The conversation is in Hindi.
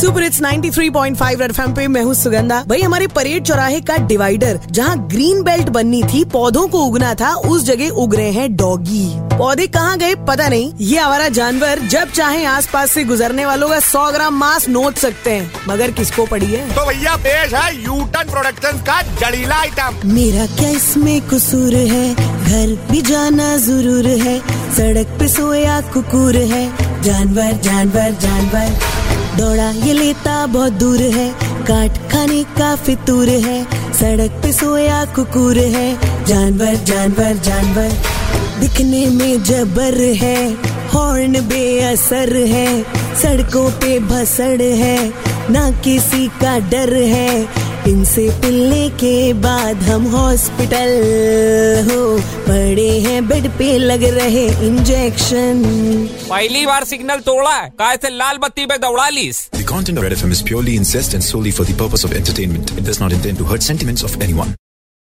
सुपर इट्स 93.5 रेड एफएम पे मैं हूँ सुगंधा। भाई हमारे परेड चौराहे का डिवाइडर जहाँ ग्रीन बेल्ट बननी थी पौधों को उगना था उस जगह उग रहे हैं डॉगी। पौधे कहाँ गए पता नहीं ये हमारा जानवर जब चाहे आसपास से गुजरने वालों का 100 ग्राम मांस नोट सकते हैं मगर किसको पड़ी है? तो भैया पेश है यूटन प्रोडक्शन का जड़ीला आइटम मेरा क्या इसमें कसूर है? घर भी जाना ज़रूर है सड़क पे सोया कुकुर है। जानवर जानवर जानवर। दौड़ा, ये लेता बहुत दूर है। काट खाने का फितूर है। सड़क पे सोया कुकुर है। जानवर जानवर जानवर, दिखने में जबर है। हॉर्न बेअसर है। सड़कों पे भसड़ है। ना किसी का डर है। इनसे पिलने के बाद हम हॉस्पिटल हो पड़े हैं बेड पे लग रहे इंजेक्शन पहली बार सिग्नल तोड़ा है काय से लाल बत्ती पे दौड़ा लीस The content of Red FM is purely incest and solely for the purpose of entertainment. It does not intend to hurt sentiments of anyone.